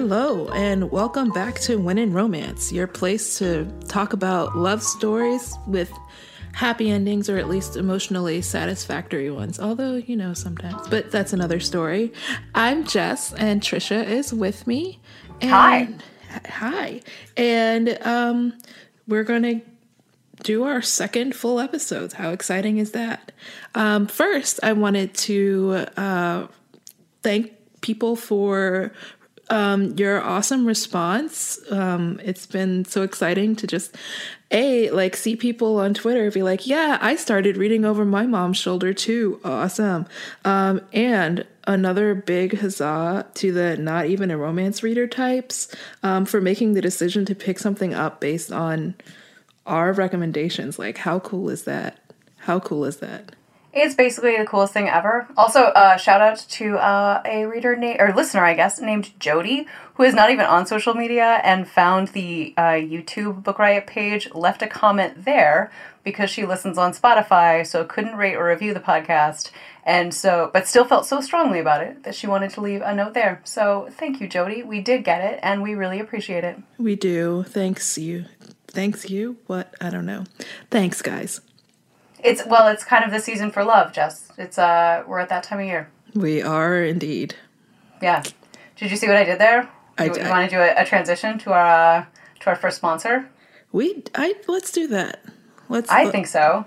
Hello, and welcome back to When in Romance, your place to talk about love stories with happy endings or at least emotionally satisfactory ones. Although, you know, sometimes, but that's another story. I'm Jess, and Trisha is with me. And, Hi. Hi. And um, we're going to do our second full episodes. How exciting is that? Um, first, I wanted to uh, thank people for um, your awesome response. Um, it's been so exciting to just a like see people on Twitter be like, "Yeah, I started reading over my mom's shoulder too." Awesome. Um, and another big huzzah to the not even a romance reader types um, for making the decision to pick something up based on our recommendations. Like, how cool is that? How cool is that? It's basically the coolest thing ever. Also, uh, shout out to uh, a reader na- or listener, I guess, named Jody, who is not even on social media and found the uh, YouTube Book Riot page, left a comment there because she listens on Spotify, so couldn't rate or review the podcast, and so but still felt so strongly about it that she wanted to leave a note there. So thank you, Jody. We did get it, and we really appreciate it. We do. Thanks you. Thanks you. What? I don't know. Thanks, guys. It's well, it's kind of the season for love, Jess. It's uh, we're at that time of year. We are indeed. Yeah. Did you see what I did there? I you, you want to do a, a transition to our uh, to our first sponsor? We I let's do that. Let's I think so.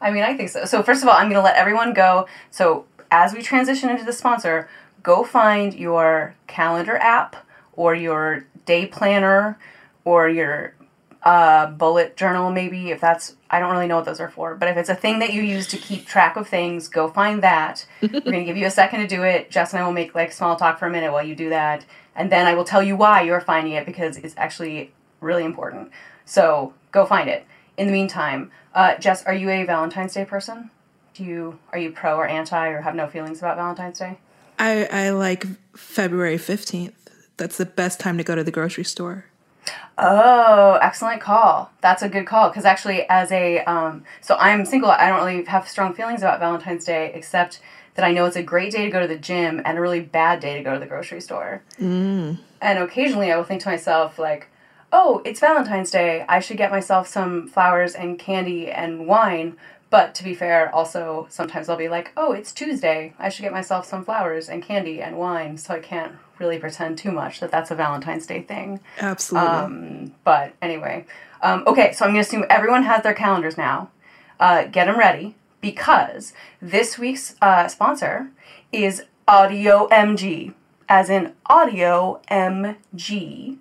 I mean, I think so. So first of all, I'm going to let everyone go. So as we transition into the sponsor, go find your calendar app or your day planner or your uh, bullet journal, maybe if that's I don't really know what those are for. But if it's a thing that you use to keep track of things, go find that. We're going to give you a second to do it. Jess and I will make like small talk for a minute while you do that, and then I will tell you why you're finding it because it's actually really important. So go find it. In the meantime, uh, Jess, are you a Valentine's Day person? Do you are you pro or anti or have no feelings about Valentine's Day? I I like February 15th. That's the best time to go to the grocery store. Oh, excellent call. That's a good call because actually, as a um, so I'm single. I don't really have strong feelings about Valentine's Day, except that I know it's a great day to go to the gym and a really bad day to go to the grocery store. Mm. And occasionally, I will think to myself like, "Oh, it's Valentine's Day. I should get myself some flowers and candy and wine." But to be fair, also sometimes I'll be like, "Oh, it's Tuesday. I should get myself some flowers and candy and wine." So I can't really pretend too much that that's a Valentine's Day thing. Absolutely. Um, but anyway, um, okay, so I'm going to assume everyone has their calendars now. Uh, get them ready because this week's uh, sponsor is Audio MG, as in Audio MG.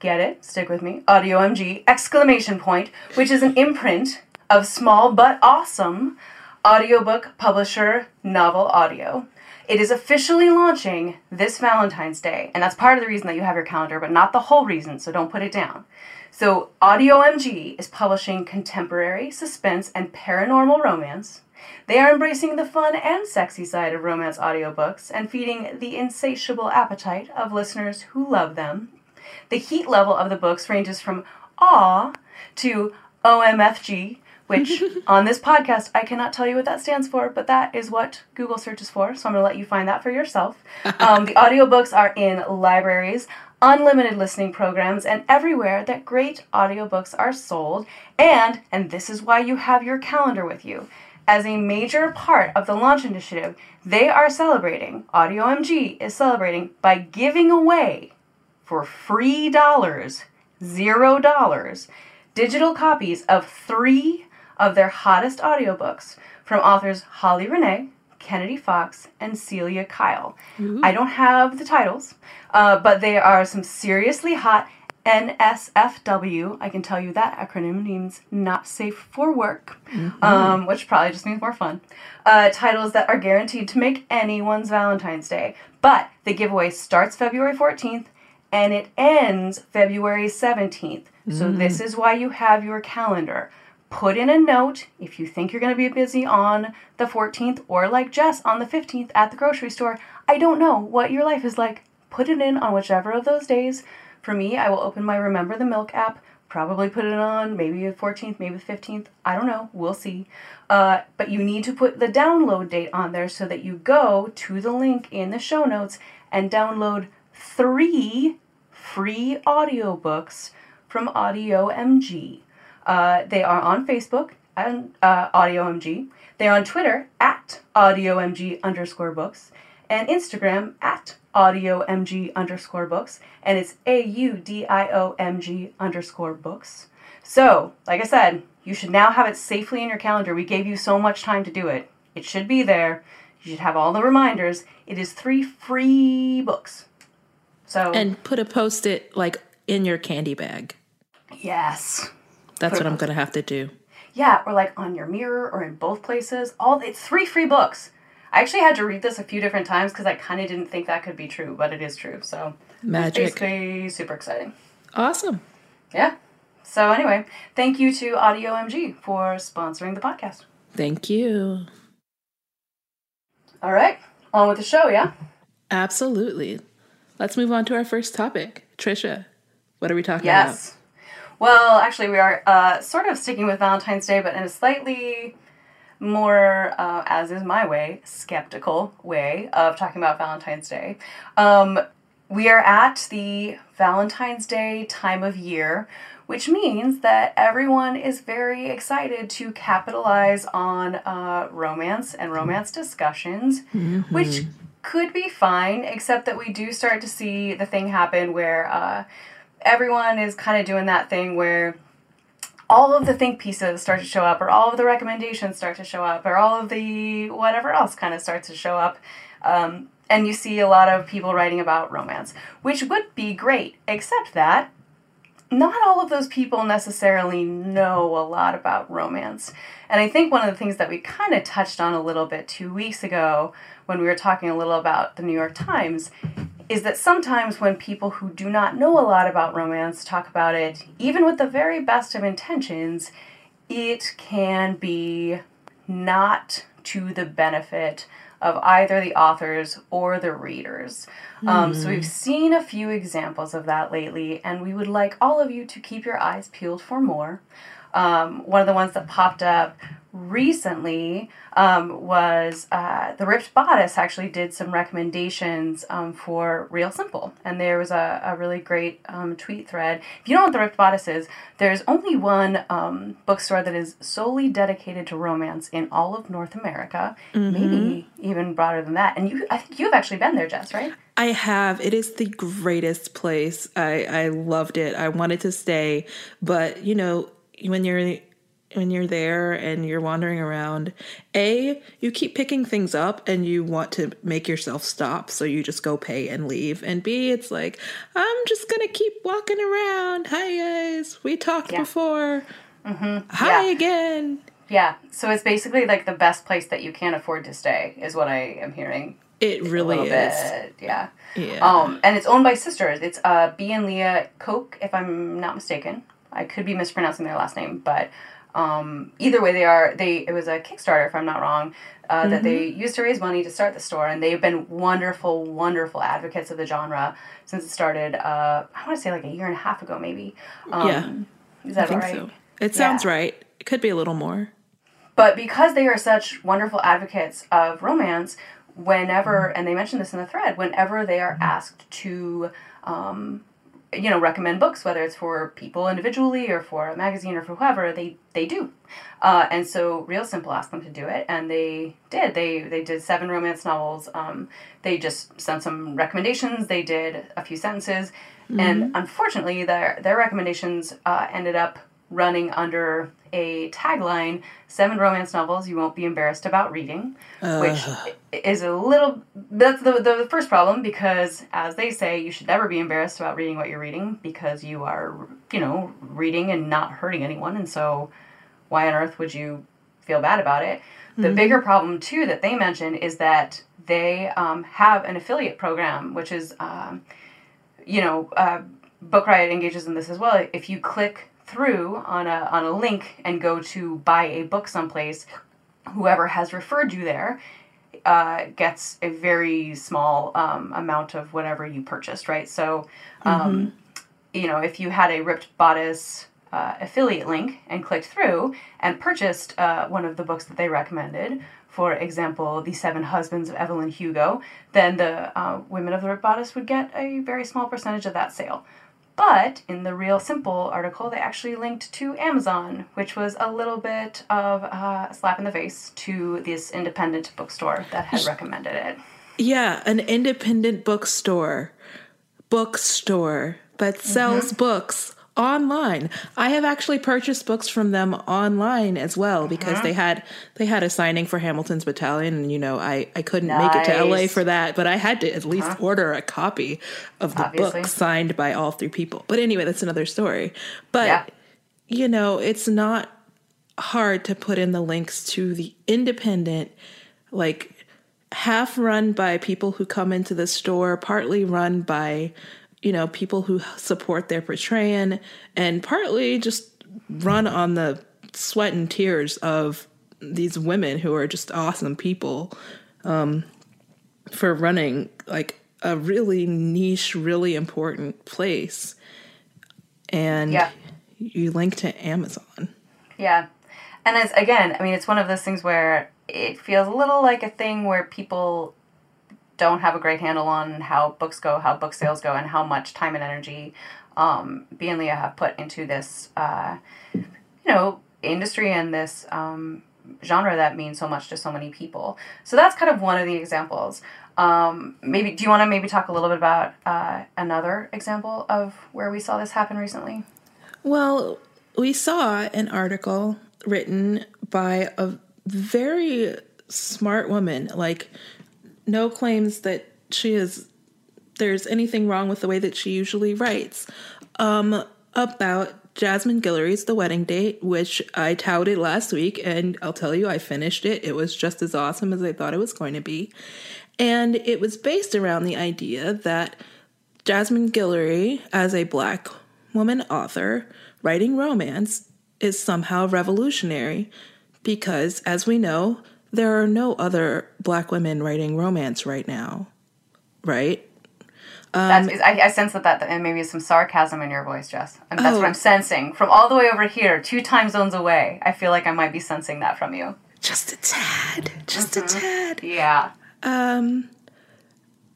Get it? Stick with me. Audio MG! Exclamation point, which is an imprint of small but awesome audiobook publisher Novel Audio. It is officially launching this Valentine's Day, and that's part of the reason that you have your calendar, but not the whole reason, so don't put it down. So, Audio MG is publishing contemporary, suspense, and paranormal romance. They are embracing the fun and sexy side of romance audiobooks and feeding the insatiable appetite of listeners who love them. The heat level of the books ranges from awe to OMFG, which on this podcast I cannot tell you what that stands for, but that is what Google searches for, so I'm going to let you find that for yourself. Um, the audiobooks are in libraries, unlimited listening programs, and everywhere that great audiobooks are sold. And, and this is why you have your calendar with you. As a major part of the launch initiative, they are celebrating, AudioMG is celebrating by giving away for free dollars, zero dollars, digital copies of three of their hottest audiobooks from authors Holly Renee, Kennedy Fox, and Celia Kyle. I don't have the titles, uh, but they are some seriously hot NSFW. I can tell you that acronym means not safe for work, um, which probably just means more fun. Uh, titles that are guaranteed to make anyone's Valentine's Day. But the giveaway starts February 14th and it ends February 17th. So this is why you have your calendar. Put in a note if you think you're going to be busy on the 14th or like Jess on the 15th at the grocery store. I don't know what your life is like. Put it in on whichever of those days. For me, I will open my Remember the Milk app, probably put it on maybe the 14th, maybe the 15th. I don't know. We'll see. Uh, but you need to put the download date on there so that you go to the link in the show notes and download three free audiobooks from Audio MG. Uh, they are on Facebook and uh, Audio MG. They are on Twitter at Audio MG underscore books and Instagram at Audio MG underscore books. And it's A U D I O M G underscore books. So, like I said, you should now have it safely in your calendar. We gave you so much time to do it. It should be there. You should have all the reminders. It is three free books. So, And put a post it like in your candy bag. yes. That's what I'm going to have to do. Yeah, or like on your mirror or in both places. All it's three free books. I actually had to read this a few different times because I kind of didn't think that could be true, but it is true. So it's Magic. basically super exciting. Awesome. Yeah. So anyway, thank you to Audio MG for sponsoring the podcast. Thank you. All right, on with the show. Yeah. Absolutely. Let's move on to our first topic. Trisha, what are we talking about? Yes. Well, actually, we are uh, sort of sticking with Valentine's Day, but in a slightly more, uh, as is my way, skeptical way of talking about Valentine's Day. Um, we are at the Valentine's Day time of year, which means that everyone is very excited to capitalize on uh, romance and romance discussions, which could be fine, except that we do start to see the thing happen where uh, everyone is kind of doing that thing where all of the think pieces start to show up, or all of the recommendations start to show up, or all of the whatever else kind of starts to show up. Um, and you see a lot of people writing about romance, which would be great, except that not all of those people necessarily know a lot about romance. And I think one of the things that we kind of touched on a little bit two weeks ago when we were talking a little about the New York Times is that sometimes when people who do not know a lot about romance talk about it, even with the very best of intentions, it can be not to the benefit of either the authors or the readers. Um, so we've seen a few examples of that lately, and we would like all of you to keep your eyes peeled for more. Um, one of the ones that popped up recently um, was uh, the Ripped Bodice actually did some recommendations um, for Real Simple, and there was a, a really great um, tweet thread. If you don't know what the Ripped Bodice is, there's only one um, bookstore that is solely dedicated to romance in all of North America, maybe even broader than that. And you, I think you've actually been there, Jess, right? I have. It is the greatest place. I I loved it. I wanted to stay, but you know, when you're when you're there and you're wandering around, A, you keep picking things up and you want to make yourself stop, so you just go pay and leave. And Bea, it's like, I'm just gonna keep walking around. Hi guys, we talked Yeah. before. Hi Yeah. again. Yeah. So it's basically like the best place that you can't afford to stay, is what I am hearing. It really is. bit. Yeah. Yeah. Um, and it's owned by sisters. It's uh, B and Leah Koch, if I'm not mistaken. I could be mispronouncing their last name, but um, either way, they are. They it was a Kickstarter, if I'm not wrong, uh, that they used to raise money to start the store, and they've been wonderful, wonderful advocates of the genre since it started. Uh, I want to say like a year and a half ago, maybe. Um, Yeah. is that I think right? so. It sounds Yeah. right. It could be a little more. But because they are such wonderful advocates of romance, whenever, and they mentioned this in the thread, whenever they are asked to, um, you know, recommend books, whether it's for people individually or for a magazine or for whoever, they they do. Uh, and so Real Simple asked them to do it, and they did. They they did seven romance novels. Um, they just sent some recommendations. They did a few sentences, and unfortunately, their their recommendations uh, ended up running under a tagline seven romance novels you won't be embarrassed about reading which is a little that's the, the first problem because as they say you should never be embarrassed about reading what you're reading because you are you know reading and not hurting anyone and so why on earth would you feel bad about it? The bigger problem too that they mention is that they um, have an affiliate program which is um, you know, uh, Book Riot engages in this as well. If you click through on a on a link and go to buy a book someplace, whoever has referred you there uh, gets a very small um, amount of whatever you purchased, right? So, um, you know, if you had a ripped bodice uh, affiliate link and clicked through and purchased uh, one of the books that they recommended, for example, The Seven Husbands of Evelyn Hugo, then the uh, women of the ripped bodice would get a very small percentage of that sale. But in the Real Simple article, they actually linked to Amazon, which was a little bit of a slap in the face to this independent bookstore that had recommended it. Yeah, an independent bookstore, bookstore that sells mm-hmm. books online. I have actually purchased books from them online as well because they uh-huh. had they had a signing for Hamilton's Battalion, and you know I I couldn't make it to LA for that, but I had to at least uh-huh. order a copy of the Obviously. book signed by all three people. But anyway, that's another story. But Yeah. you know, it's not hard to put in the links to the independent, like half run by people who come into the store, partly run by, you know, people who support their portraying, and partly just run on the sweat and tears of these women who are just awesome people um, for running like a really niche, really important place. And Yeah. you link to Amazon. Yeah. And it's again, I mean, it's one of those things where it feels a little like a thing where people don't have a great handle on how books go, how book sales go, and how much time and energy um, Bea and Leah have put into this, uh, you know, industry and this um, genre that means so much to so many people. So that's kind of one of the examples. Um, maybe do you want to maybe talk a little bit about uh, another example of where we saw this happen recently? Well, we saw an article written by a very smart woman. Like, no claims that she is there's anything wrong with the way that she usually writes. Um, about Jasmine Guillory's The Wedding Date, which I touted last week, and I'll tell you, I finished it. It was just as awesome as I thought it was going to be. And it was based around the idea that Jasmine Guillory, as a black woman author writing romance, is somehow revolutionary because, as we know, there are no other black women writing romance right now, right? That's, I, I sense that, that and maybe some sarcasm in your voice, Jess. And that's Oh. what I'm sensing from all the way over here, two time zones away. I feel like I might be sensing that from you. Just a tad, just a tad. Yeah. Um,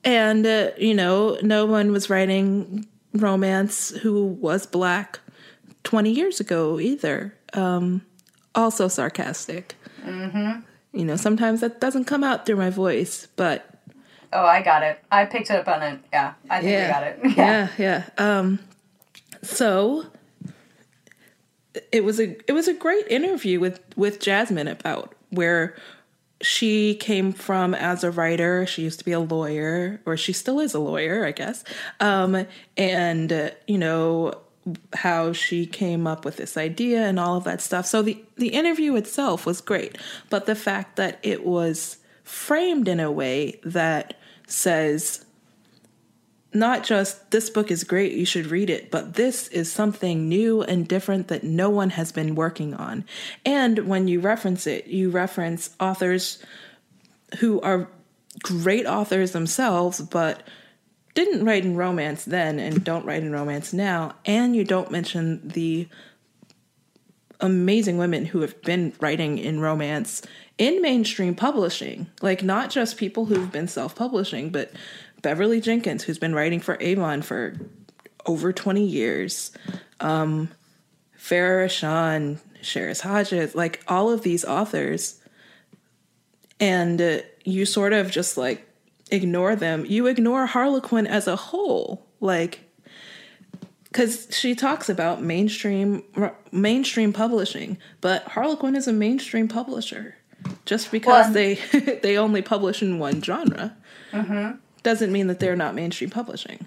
and uh, you know, no one was writing romance who was black 20 years ago either. Um, also sarcastic. Mm-hmm. You know, sometimes that doesn't come out through my voice, but Oh, I got it. I picked it up on it. Yeah, I think yeah, I got it. Yeah. yeah, yeah. Um, so it was a it was a great interview with with Jasmine about where she came from as a writer. She used to be a lawyer, or she still is a lawyer, I guess. Um, and uh, you know how she came up with this idea and all of that stuff. So the the interview itself was great, but the fact that it was framed in a way that says not just this book is great, you should read it, but this is something new and different that no one has been working on. And when you reference it, you reference authors who are great authors themselves, but didn't write in romance then and don't write in romance now. And you don't mention the amazing women who have been writing in romance in mainstream publishing. Like, not just people who've been self publishing, but Beverly Jenkins, who's been writing for Avon for over 20 years, um, Farrah Rochon, Cheris Hodges, like all of these authors. And uh, you sort of just like ignore them. You ignore Harlequin as a whole. Like, because she talks about mainstream mainstream publishing, but Harlequin is a mainstream publisher. Just because well, they they only publish in one genre mm-hmm. doesn't mean that they're not mainstream publishing.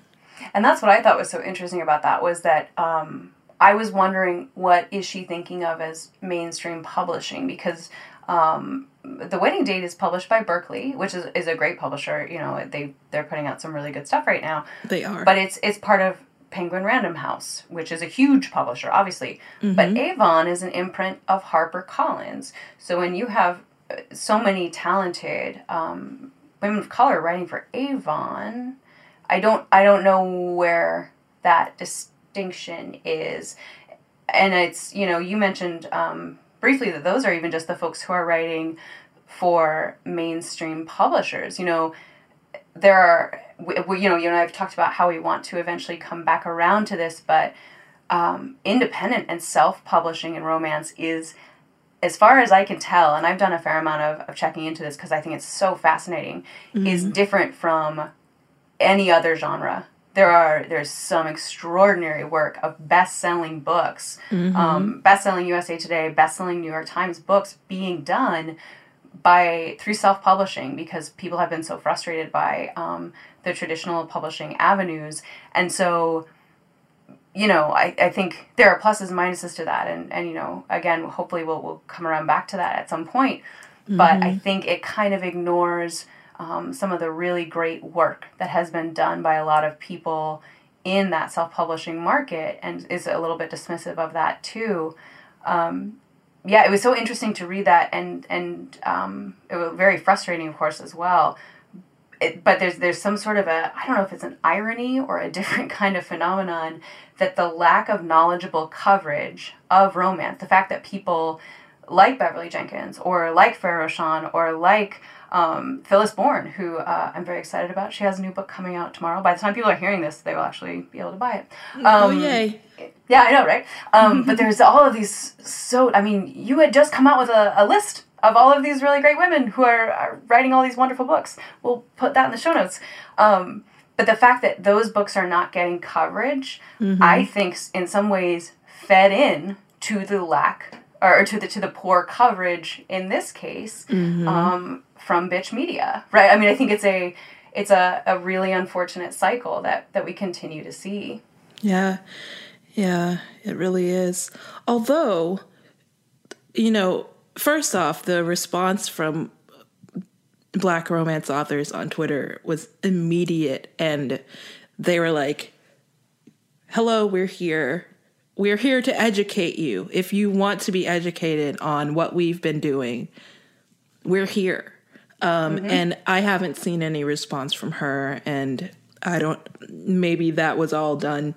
And that's what I thought was so interesting about that was that um, I was wondering what is she thinking of as mainstream publishing because um, the wedding date is published by Berkley, which is, is a great publisher. You know, they they're putting out some really good stuff right now. They are, but it's it's part of Penguin Random House, which is a huge publisher, obviously. Mm-hmm. But Avon is an imprint of Harper Collins. So when you have uh, so many talented um, women of color writing for Avon, I don't I don't know where that distinction is. And it's you know you mentioned um, briefly that those are even just the folks who are writing for mainstream publishers. You know, there are we, you know, you and I have talked about how we want to eventually come back around to this, but um, independent and self publishing in romance is, as far as I can tell, and I've done a fair amount of, of checking into this because I think it's so fascinating, mm-hmm. is different from any other genre. There are there's some extraordinary work of best-selling books, mm-hmm. um, best-selling USA Today, best-selling New York Times books being done by through self-publishing because people have been so frustrated by um, the traditional publishing avenues. And so, you know, I, I think there are pluses and minuses to that. And, and you know, again, hopefully we'll, we'll come around back to that at some point. Mm-hmm. But I think it kind of ignores um, some of the really great work that has been done by a lot of people in that self publishing market and is a little bit dismissive of that too. Um, yeah, it was so interesting to read that, and and um, it was very frustrating, of course, as well it, but there's there's some sort of a I don't know if it's an irony or a different kind of phenomenon that the lack of knowledgeable coverage of romance, the fact that people like Beverly Jenkins or like Farrah Rochon or like um, Phyllis Bourne, who uh, I'm very excited about. She has a new book coming out tomorrow. By the time people are hearing this, they will actually be able to buy it. Oh, um, oh, yay. Yeah, I know, right? Um, but there's all of these so, I mean, you had just come out with a, a list of all of these really great women who are, are writing all these wonderful books. We'll put that in the show notes. Um, but the fact that those books are not getting coverage, mm-hmm. I think, in some ways, fed in to the lack or to the to the poor coverage in this case mm-hmm. um, from bitch media, right? I mean, I think it's a it's a, a really unfortunate cycle that that we continue to see. Yeah, yeah, it really is. Although, you know, first off, the response from black romance authors on Twitter was immediate and they were like, Hello, we're here. We're here to educate you. If you want to be educated on what we've been doing, we're here. Um, mm-hmm. And I haven't seen any response from her. And I don't, maybe that was all done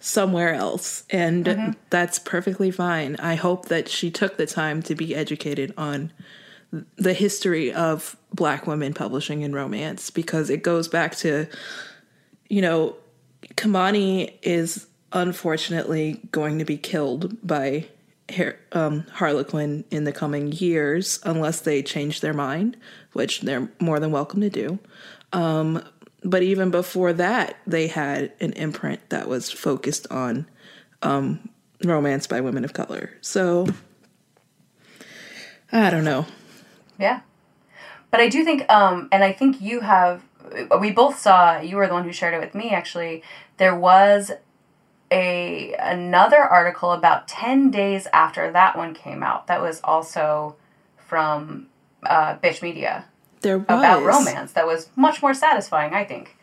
somewhere else. And mm-hmm. that's perfectly fine. I hope that she took the time to be educated on the history of black women publishing in romance because it goes back to, you know, Kimani is unfortunately going to be killed by um, Harlequin in the coming years unless they change their mind, which they're more than welcome to do. Um, but even before that, they had an imprint that was focused on um, romance by women of color. So I don't know. Yeah, but I do think, um, and I think you have. We both saw. You were the one who shared it with me. Actually, there was a another article about ten days after that one came out. That was also from uh, Bitch Media there was about romance that was much more satisfying, I think.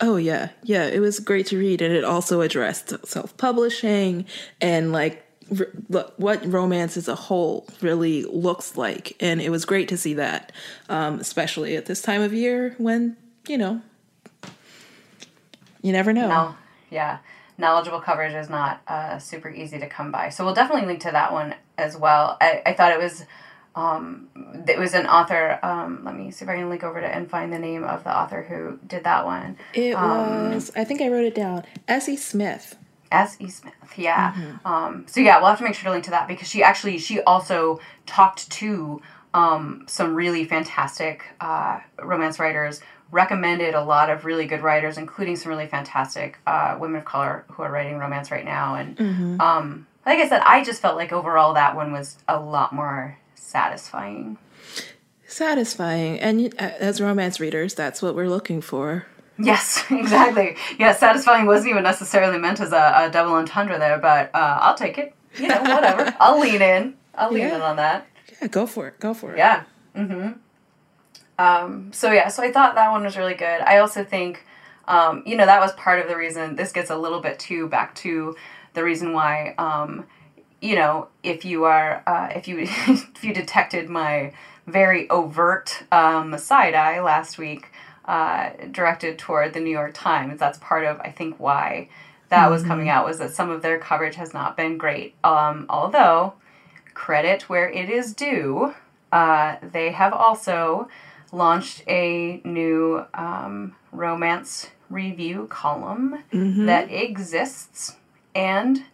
Oh yeah, yeah, it was great to read, and it also addressed self-publishing and like r- what romance as a whole really looks like, and it was great to see that, um, especially at this time of year when you know you never know. No, yeah, knowledgeable coverage is not uh, super easy to come by, so we'll definitely link to that one as well. I, I thought it was um, it was an author. Um, let me see if I can link over to and find the name of the author who did that one. It um, was, I think I wrote it down. S. E. Smith. S. E. Smith, yeah. Mm-hmm. Um, so yeah, we'll have to make sure to link to that because she actually she also talked to um, some really fantastic uh, romance writers recommended a lot of really good writers, including some really fantastic uh, women of color who are writing romance right now. And um, like I said, I just felt like overall that one was a lot more satisfying. Satisfying. And y- as romance readers, that's what we're looking for. Yes, exactly. Yeah, satisfying wasn't even necessarily meant as a, a double entendre there, but uh, I'll take it. You know, whatever. I'll lean in. I'll lean Yeah. in on that. Yeah, go for it. Go for it. Yeah. Mm-hmm. Um, so yeah, so I thought that one was really good. I also think, um, you know, that was part of the reason this gets a little bit too back to the reason why, um, you know, if you are, uh, if you if you detected my very overt um, side eye last week, uh, directed toward the New York Times, that's part of I think why that was coming out was that some of their coverage has not been great. Um, although credit where it is due, uh, they have also launched a new um, romance review column that exists and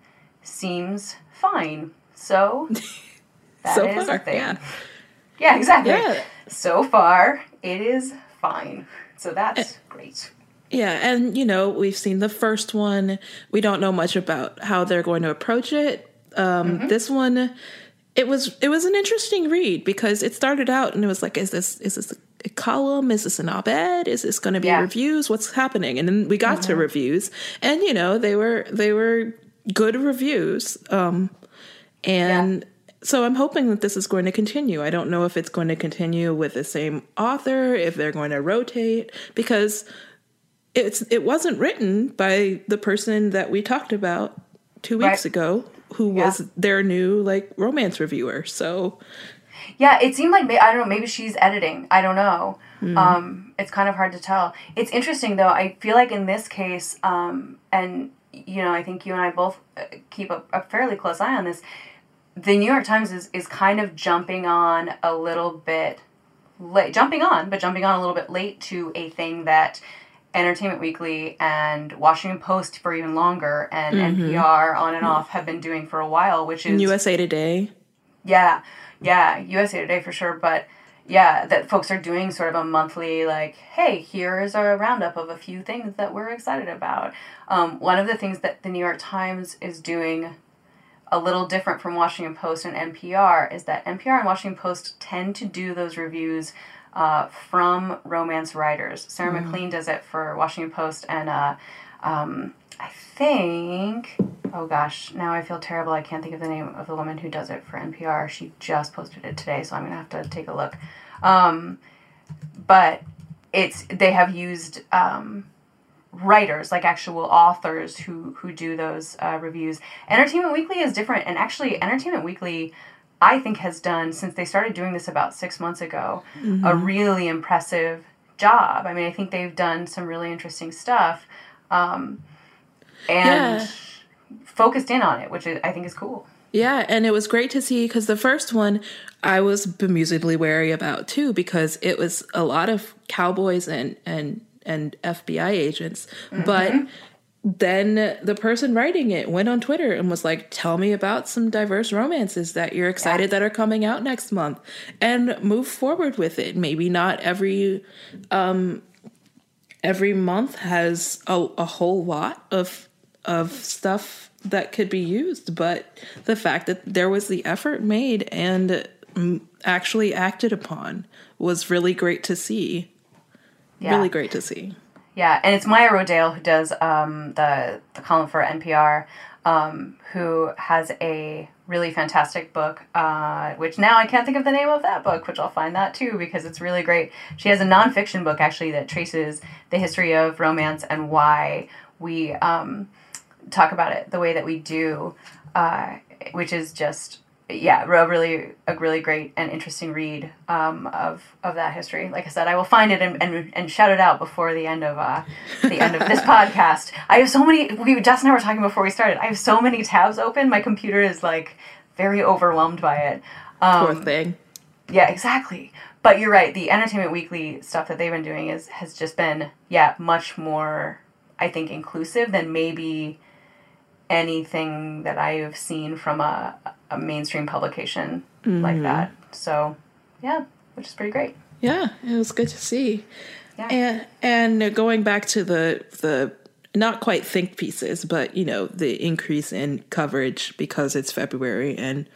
seems fine. So that So is far, thing. yeah. Yeah, exactly. Yeah. So far, it is fine. So that's great. Yeah, and you know, we've seen the first one. We don't know much about how they're going to approach it. Um, This one, it was it was an interesting read because it started out and it was like, is this is this a column? Is this an op-ed? Is this going to be Yeah. reviews? What's happening? And then we got to reviews, and you know, they were they were good reviews. Um, and so I'm hoping that this is going to continue. I don't know if it's going to continue with the same author, if they're going to rotate, because it's it wasn't written by the person that we talked about two weeks Right. ago, who was their new like romance reviewer. So Yeah, it seemed like I don't know. Maybe she's editing. I don't know. Um, it's kind of hard to tell. It's interesting though. I feel like in this case, um, and you know, I think you and I both uh, keep a, a fairly close eye on this. The New York Times is is kind of jumping on a little bit late, jumping on, but jumping on a little bit late to a thing that Entertainment Weekly and Washington Post for even longer, and NPR on and off have been doing for a while, which is USA Today, yeah, yeah, USA Today for sure. But yeah, that folks are doing sort of a monthly, like, hey, here's a roundup of a few things that we're excited about. Um, one of the things that the New York Times is doing a little different from Washington Post and NPR is that NPR and Washington Post tend to do those reviews uh, from romance writers. Sarah MacLean does it for Washington Post, and uh, um, I think, oh gosh, now I feel terrible. I can't think of the name of the woman who does it for NPR. She just posted it today, so I'm gonna have to take a look. Um, but it's they have used um, writers, like actual authors who who do those uh, reviews. Entertainment Weekly is different, and actually, Entertainment Weekly, I think, has done since they started doing this about six months ago, a really impressive job. I mean, I think they've done some really interesting stuff, um, and Yeah. focused in on it, which I think is cool. Yeah, and it was great to see because the first one I was bemusedly wary about too because it was a lot of cowboys and and and FBI agents, but then the person writing it went on Twitter and was like, "Tell me about some diverse romances that you're excited that are coming out next month," and move forward with it. Maybe not every um, every month has a, a whole lot of of stuff that could be used, but the fact that there was the effort made and mm, actually acted upon was really great to see. Yeah. Really great to see. Yeah, and it's Maya Rodale who does um, the the column for NPR, um, who has a really fantastic book. Uh, which now I can't think of the name of that book, which I'll find that too because it's really great. She has a nonfiction book actually that traces the history of romance and why we um, talk about it the way that we do, uh, which is just yeah, a really a really great and interesting read um, of of that history. Like I said, I will find it and, and, and shout it out before the end of uh, the end of this podcast. I have so many. We Jess and I were talking before we started. I have so many tabs open. My computer is like very overwhelmed by it. Um, Poor thing. yeah, exactly. But you're right. The Entertainment Weekly stuff that they've been doing is has just been yeah much more I think inclusive than maybe anything that I have seen from a a mainstream publication like mm-hmm. that. So yeah, which is pretty great. Yeah, it was good to see. Yeah. And and going back to the the not quite think pieces, but you know the increase in coverage because it's February and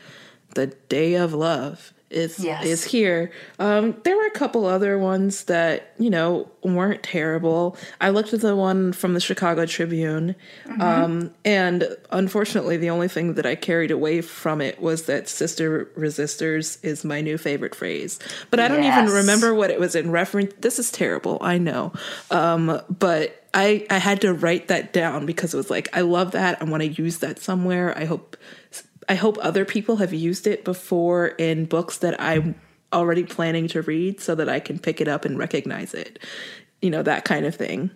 the Day of Love is Yes. is here. Um, there were a couple other ones that you know weren't terrible. I looked at the one from the Chicago Tribune, um, and unfortunately, the only thing that I carried away from it was that "sister resistors" is my new favorite phrase. But I don't even remember what it was in reference. This is terrible, I know, um, but I I had to write that down because it was like I love that. I want to use that somewhere. I hope I hope other people have used it before in books that I'm already planning to read so that I can pick it up and recognize it. You know, that kind of thing.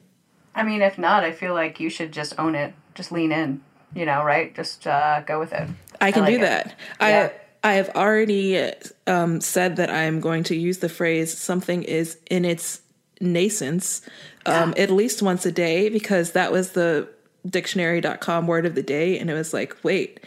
I mean, if not, I feel like you should just own it. Just lean in, you know, right? Just uh, go with it. I can like do it. that. Yeah. I I have already um, said that I am going to use the phrase "something is in its nascence" um, at least once a day because that was the dictionary.com word of the day, and it was like, wait,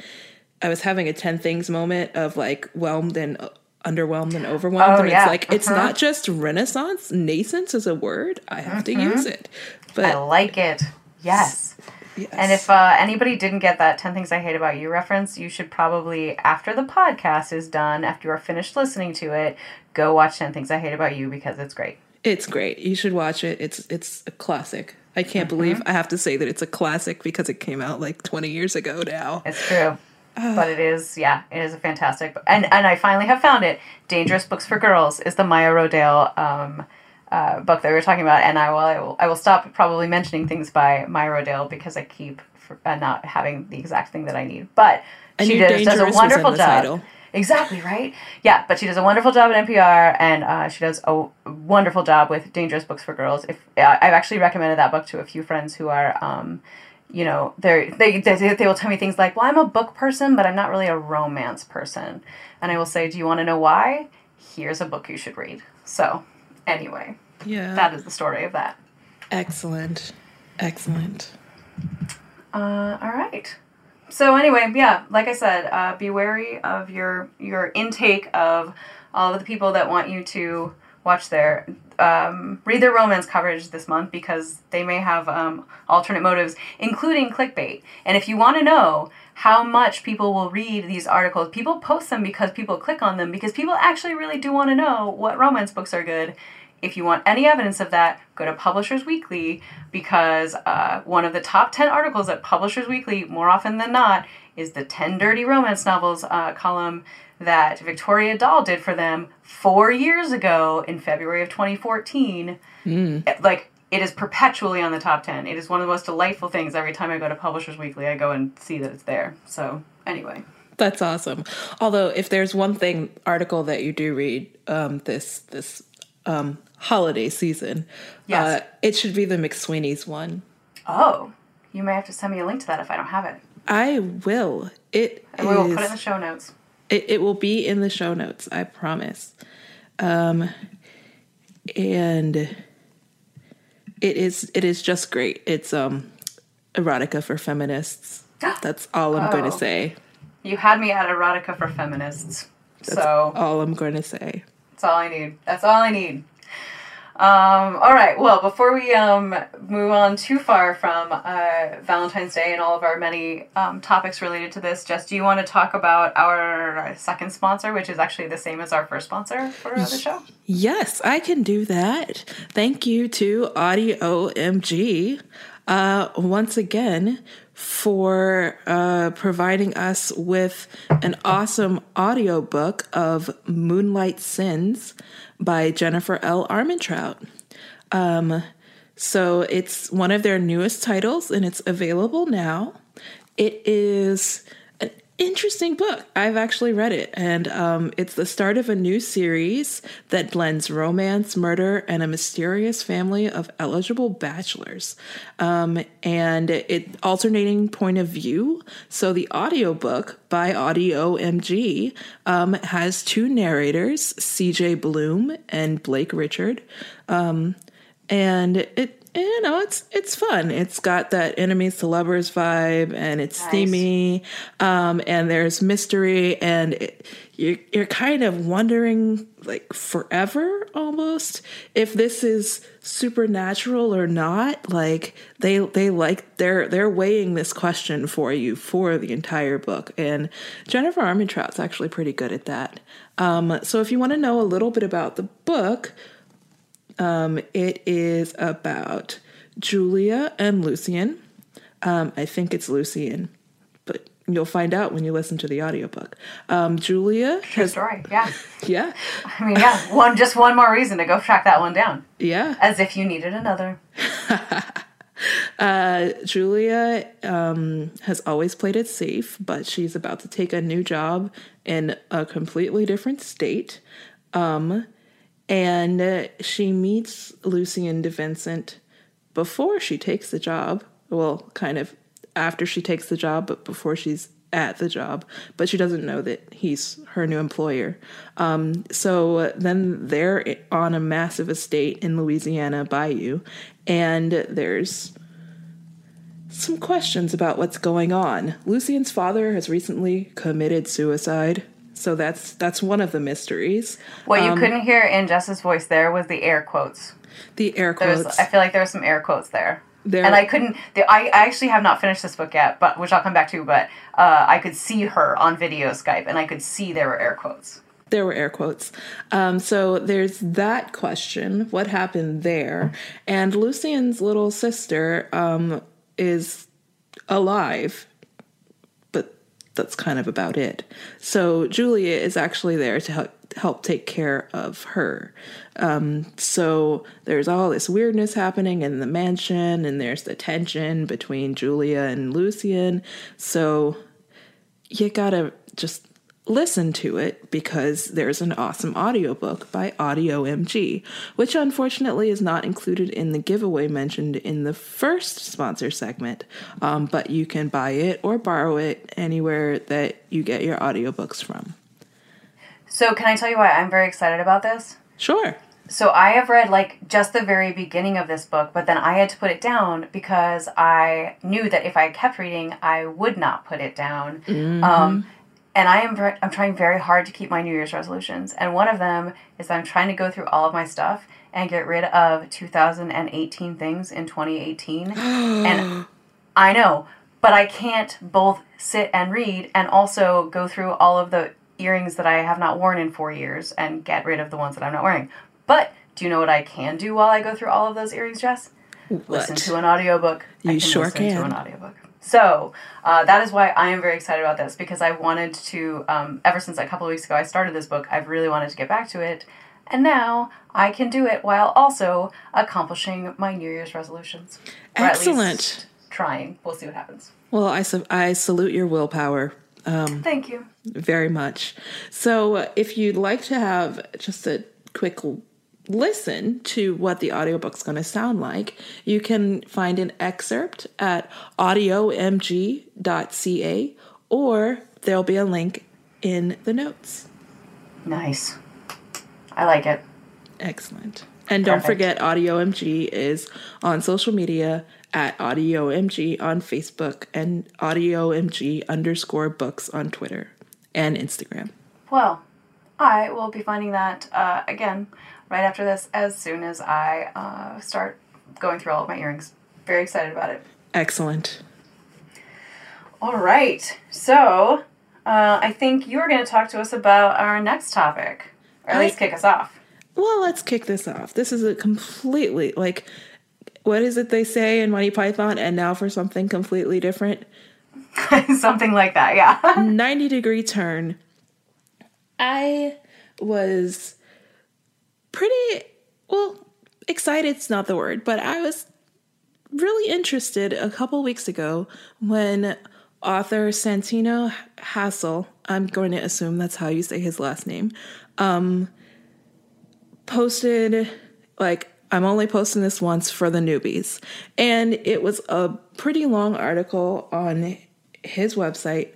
I was having a ten things moment of like whelmed and uh, underwhelmed and overwhelmed, Oh, and yeah. it's like it's Uh-huh. not just Renaissance. Nascence is a word. I have to use it. But I like it. Yes. yes. And if uh, anybody didn't get that 10 Things I Hate About You reference, you should probably, after the podcast is done, after you are finished listening to it, go watch 10 Things I Hate About You because it's great. It's great. You should watch it. It's it's a classic. I can't believe I have to say that it's a classic because it came out like 20 years ago now. It's true. But it is, yeah, it is a fantastic book. And, and I finally have found it. Dangerous Books for Girls is the Maya Rodale um, uh, book that we were talking about. And I will, I will, I will stop probably mentioning things by Maya Rodale because I keep for, uh, not having the exact thing that I need. But I she does, does a wonderful job. title. Exactly right. Yeah, but she does a wonderful job at NPR, and uh, she does a wonderful job with Dangerous Books for Girls. If I've actually recommended that book to a few friends who are, um, you know, they're, they they they will tell me things like, "Well, I'm a book person, but I'm not really a romance person," and I will say, "Do you want to know why? Here's a book you should read." So, anyway, Yeah. that is the story of that. excellent. Excellent. Uh, all right. So anyway, yeah, like I said, uh, be wary of your your intake of all of the people that want you to watch their um, read their romance coverage this month because they may have um, alternate motives, including clickbait. And if you want to know how much people will read these articles, people post them because people click on them because people actually really do want to know what romance books are good. If you want any evidence of that, go to Publishers Weekly because uh, one of the top 10 articles at Publishers Weekly, more often than not, is the 10 Dirty Romance Novels uh, column that Victoria Dahl did for them four years ago in February of 2014. It- Like, it is perpetually on the top 10. It is one of the most delightful things. Every time I go to Publishers Weekly, I go and see that it's there. So, anyway. That's awesome. Although if there's one thing article that you do read um, this this um, holiday season, Yes. uh, it should be the McSweeney's one. Oh, you may have to send me a link to that if I don't have it. I will. It And we will is- put it in the show notes. It, it will be in the show notes, I promise. Um, and it is it is just great. It's um erotica for feminists. That's all I'm going Oh. to say. You had me at erotica for feminists. so All I'm going to say. that's all I need. That's all I need. Um, all right. Well, before we um, move on too far from uh, Valentine's Day and all of our many um, topics related to this, Jess, do you want to talk about our second sponsor, which is actually the same as our first sponsor for the show? Yes, I can do that. Thank you to Audio MG uh, once again for uh, providing us with an awesome audiobook of Moonlight Sins by Jennifer L. Armentrout. Um, so it's one of their newest titles and it's available now. It is interesting book. I've actually read it, and um, it's the start of a new series that blends romance, murder, and a mysterious family of eligible bachelors. Um, and it alternating point of view. So the audiobook by Audio MG um, has two narrators, CJ Bloom and Blake Richard. Um, and it you know it's it's fun. It's got that enemies to lovers vibe and it's Nice. steamy um and there's mystery and it, you're, you're kind of wondering like forever almost if this is supernatural or not. Like they they like they're they're weighing this question for you for the entire book. And jennifer armentrout's actually pretty good at that. Um, so if you want to know a little bit about the book um, it is about julia and lucian um, i think it's lucian but You'll find out when you listen to the audiobook. Um, Julia True has, story. Yeah. yeah, I mean, yeah. One, just one more reason to go track that one down. yeah. As if you needed another. Uh, Julia um, has always played it safe, but she's about to take a new job in a completely different state. Um, and uh, she meets Lucian de Vincent before she takes the job. Well, kind of after she takes the job, but before she's at the job. But she doesn't know that he's her new employer. Um, so then they're on a massive estate in Louisiana Bayou, and there's some questions about what's going on. Lucian's father has recently committed suicide, so that's that's one of the mysteries. What you couldn't hear in Jess's voice there was the air quotes. The air There's, quotes. I feel like there were some air quotes there. There- and I couldn't. The, I, I actually have not finished this book yet, but which I'll come back to. But uh, I could see her on video Skype, and I could see there were air quotes. there were air quotes. Um, so there's that question: what happened there? And Lucian's little sister um, is alive, that's kind of about it. So Julia is actually there to help help take care of her. Um, so there's all this weirdness happening in the mansion, and there's the tension between Julia and Lucian. So you gotta just listen to it because there's an awesome audiobook by Audio MG, which unfortunately is not included in the giveaway mentioned in the first sponsor segment. Um, but you can buy it or borrow it anywhere that you get your audiobooks from. So can I tell you why I'm very excited about this? Sure. So I have read like just the very beginning of this book, but then I had to put it down because I knew that if I kept reading, I would not put it down. Um, and I am I'm trying very hard to keep my New Year's resolutions, and one of them is I'm trying to go through all of my stuff and get rid of 2018 things in 2018. and I know, but I can't both sit and read and also go through all of the earrings that I have not worn in four years and get rid of the ones that I'm not wearing. But do you know what I can do while I go through all of those earrings, Jess? Listen to an audiobook. I You can sure listen can. To an audiobook. So uh, that is why I am very excited about this because I wanted to. Um, ever since a couple of weeks ago, I started this book. I've really wanted to get back to it, and now I can do it while also accomplishing my New Year's resolutions. Or at least Excellent. trying. We'll see what happens. Well, I, su- I salute your willpower. Um, Thank you. very much. So, uh, if you'd like to have just a quick listen to what the audiobook's going to sound like, you can find an excerpt at audiomg.ca or there'll be a link in the notes. Nice. I like it. Excellent. And don't forget, Audio MG is on social media at Audio MG on Facebook and Audio MG underscore books on Twitter and Instagram. Well, I will be finding that uh, again right after this as soon as I uh, start going through all of my earrings. Very excited about it. Excellent. All right. So, uh, I think you are going to talk to us about our next topic, or at I- least kick us off. Well, let's kick this off. This is a completely like what is it they say in Monty Python and now for something completely different? Something like that, yeah. 90 degree turn. I was pretty well, excited's not the word, but I was really interested a couple weeks ago when author Santino Hassel, I'm going to assume that's how you say his last name, um, posted like I'm only posting this once for the newbies. And it was a pretty long article on his website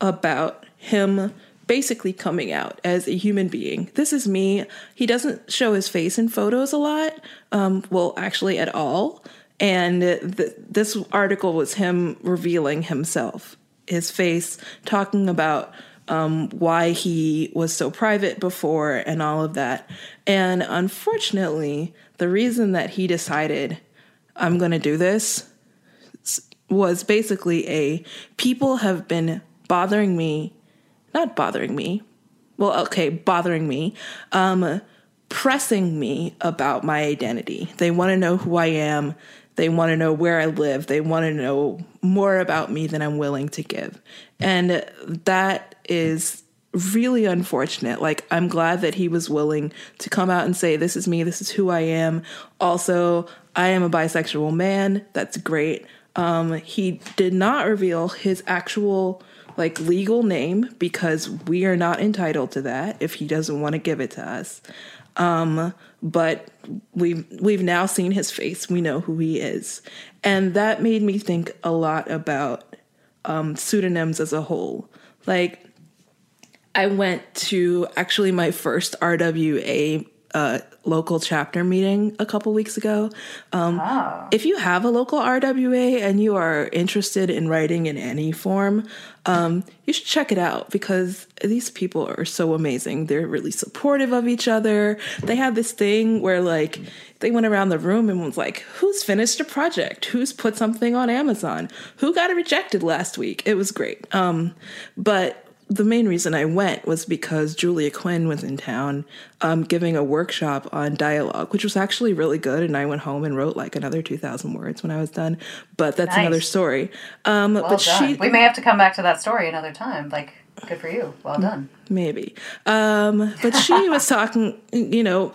about him basically coming out as a human being. This is me. He doesn't show his face in photos a lot, um, well, actually, at all. And th- this article was him revealing himself, his face, talking about um, why he was so private before, and all of that. And unfortunately, the reason that he decided, I'm going to do this, was basically a people have been bothering me, not bothering me, well, okay, bothering me, um, pressing me about my identity. They want to know who I am. They want to know where I live. They want to know more about me than I'm willing to give. And that is really unfortunate. Like, I'm glad that he was willing to come out and say, This is me, this is who I am. Also, I am a bisexual man. That's great. Um, he did not reveal his actual like legal name because we are not entitled to that if he doesn't want to give it to us. Um, but we've we've now seen his face. We know who he is, and that made me think a lot about um, pseudonyms as a whole. Like, I went to actually my first RWA uh, local chapter meeting a couple weeks ago. Um, oh. If you have a local RWA and you are interested in writing in any form, um, you should check it out because these people are so amazing. They're really supportive of each other. They have this thing where, like, they went around the room and was like, Who's finished a project? Who's put something on Amazon? Who got rejected last week? It was great. Um, but the main reason I went was because Julia Quinn was in town um, giving a workshop on dialogue, which was actually really good. And I went home and wrote like another 2,000 words when I was done. But that's nice. another story. Um, well but done. she. We may have to come back to that story another time. Like, good for you. Well done. Maybe. Um, but she was talking, you know,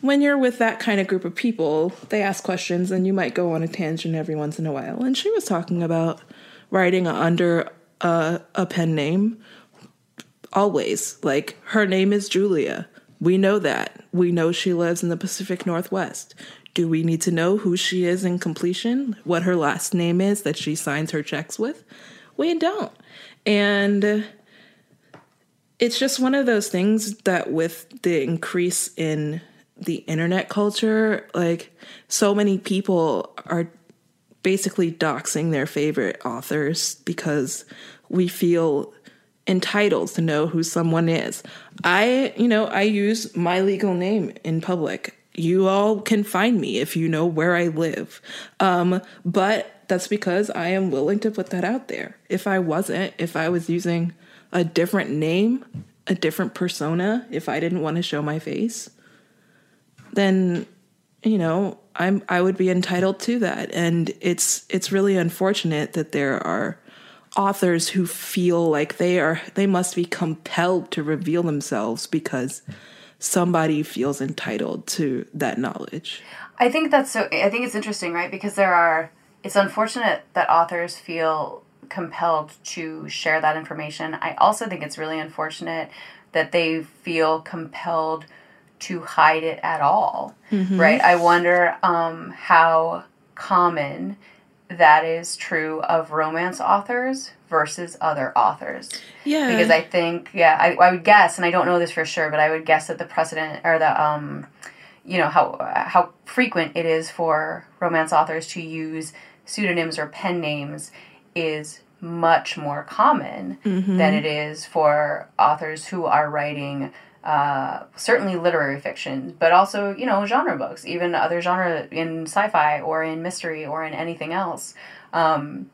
when you're with that kind of group of people, they ask questions and you might go on a tangent every once in a while. And she was talking about writing under a, a pen name always. Like, her name is Julia. We know that. We know she lives in the Pacific Northwest. Do we need to know who she is in completion? What her last name is that she signs her checks with? We don't. And it's just one of those things that, with the increase in the internet culture, like, so many people are basically doxing their favorite authors because we feel entitled to know who someone is. I, you know, I use my legal name in public. You all can find me if you know where I live. Um, but that's because I am willing to put that out there. If I wasn't, if I was using a different name, a different persona, if I didn't want to show my face, then you know, I'm I would be entitled to that. And it's it's really unfortunate that there are authors who feel like they are they must be compelled to reveal themselves because somebody feels entitled to that knowledge. I think that's so I think it's interesting, right? Because there are it's unfortunate that authors feel compelled to share that information. I also think it's really unfortunate that they feel compelled to hide it at all, mm-hmm. right? I wonder um, how common that is true of romance authors versus other authors. Yeah. Because I think, yeah, I, I would guess, and I don't know this for sure, but I would guess that the precedent or the, um, you know, how how frequent it is for romance authors to use pseudonyms or pen names is much more common mm-hmm. than it is for authors who are writing uh, certainly literary fiction, but also you know genre books, even other genre in sci-fi or in mystery or in anything else. Um,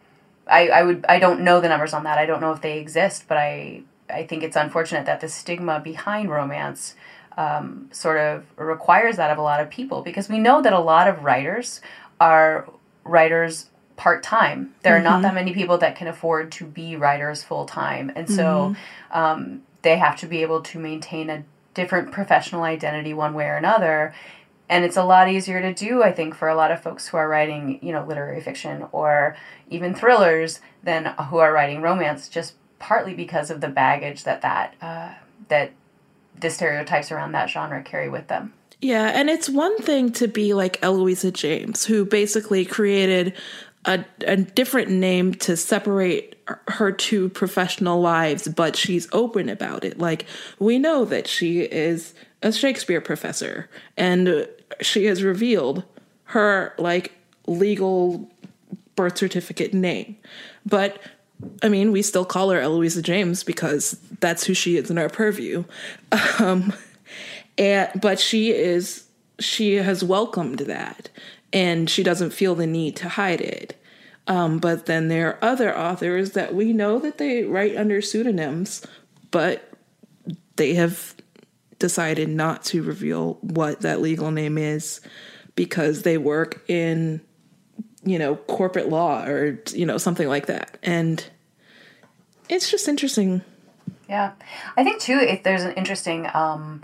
I, I would I don't know the numbers on that. I don't know if they exist, but I I think it's unfortunate that the stigma behind romance um, sort of requires that of a lot of people because we know that a lot of writers are writers part time. There mm-hmm. are not mm-hmm. that many people that can afford to be writers full time, and so mm-hmm. um, they have to be able to maintain a different professional identity one way or another. And it's a lot easier to do i think for a lot of folks who are writing you know literary fiction or even thrillers than who are writing romance just partly because of the baggage that that uh, that the stereotypes around that genre carry with them. Yeah, and it's one thing to be like Eloisa James, who basically created a, a different name to separate her two professional lives, but she's open about it. Like, we know that she is a Shakespeare professor, and she has revealed her, like, legal birth certificate name. But I mean, we still call her Eloisa James because that's who she is in our purview. Um, and but she is she has welcomed that, and she doesn't feel the need to hide it. Um, but then there are other authors that we know that they write under pseudonyms, but they have decided not to reveal what that legal name is because they work in you know corporate law or you know something like that. And it's just interesting. Yeah. I think too if there's an interesting um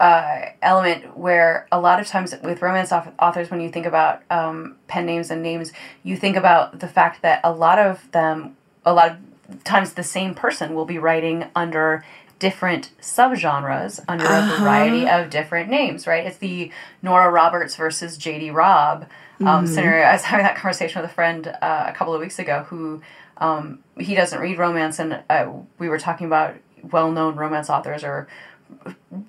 uh, element where a lot of times with romance authors, when you think about um, pen names and names, you think about the fact that a lot of them, a lot of times, the same person will be writing under different subgenres under uh-huh. a variety of different names, right? It's the Nora Roberts versus J.D. Robb um, mm-hmm. scenario. I was having that conversation with a friend uh, a couple of weeks ago who um, he doesn't read romance, and uh, we were talking about well-known romance authors or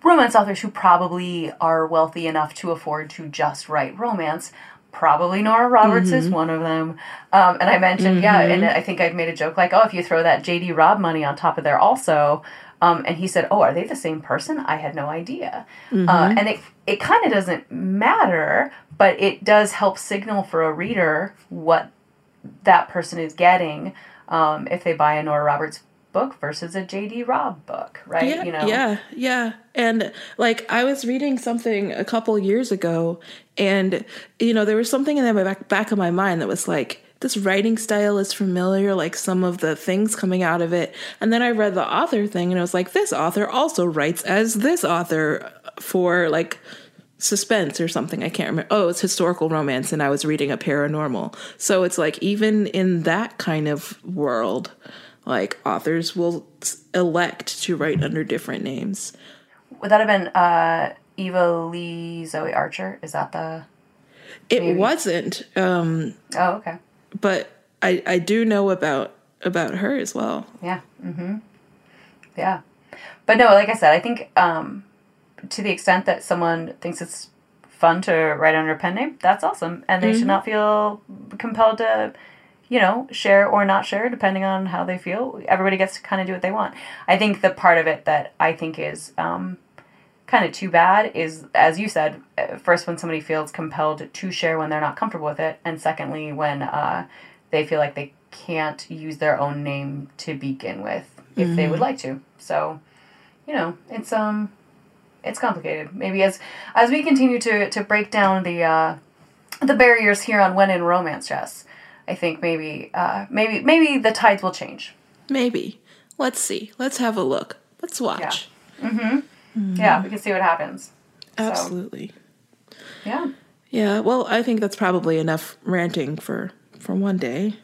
romance authors who probably are wealthy enough to afford to just write romance. Probably Nora Roberts mm-hmm. is one of them. Um, and I mentioned, mm-hmm. yeah, and I think I've made a joke like, oh, if you throw that JD Robb money on top of there also. Um, and he said, oh, are they the same person? I had no idea. Mm-hmm. Uh, and it, it kind of doesn't matter, but it does help signal for a reader what that person is getting um, if they buy a Nora Roberts book versus a JD Robb book, right? Yeah, you know. Yeah, yeah. And like I was reading something a couple years ago and you know, there was something in the back back of my mind that was like this writing style is familiar, like some of the things coming out of it. And then I read the author thing and I was like, this author also writes as this author for like suspense or something. I can't remember. Oh, it's historical romance, and I was reading a paranormal. So it's like even in that kind of world, like authors will elect to write under different names. Would that have been uh, Eva Leigh Zoe Archer? Is that the? It maybe? wasn't. Um, oh, okay. But I I do know about about her as well. Yeah. Mm-hmm. Yeah, but no, like I said, I think um, to the extent that someone thinks it's fun to write under a pen name, that's awesome, and they mm-hmm. should not feel compelled to you know, share or not share depending on how they feel. Everybody gets to kind of do what they want. I think the part of it that I think is um, kind of too bad is, as you said, uh, first when somebody feels compelled to share when they're not comfortable with it, and secondly when uh, they feel like they can't use their own name to begin with if mm-hmm. they would mm-hmm. like to. So, you know, it's um, it's complicated. Maybe as as we continue to to break down the uh, the barriers here on when in romance, Jess I think maybe uh, maybe maybe the tides will change. Maybe. Let's see. Let's have a look. Let's watch. Yeah. Mm-hmm. mm-hmm. Yeah, we can see what happens. Absolutely. So, yeah. Yeah. Well, I think that's probably enough ranting for for one day.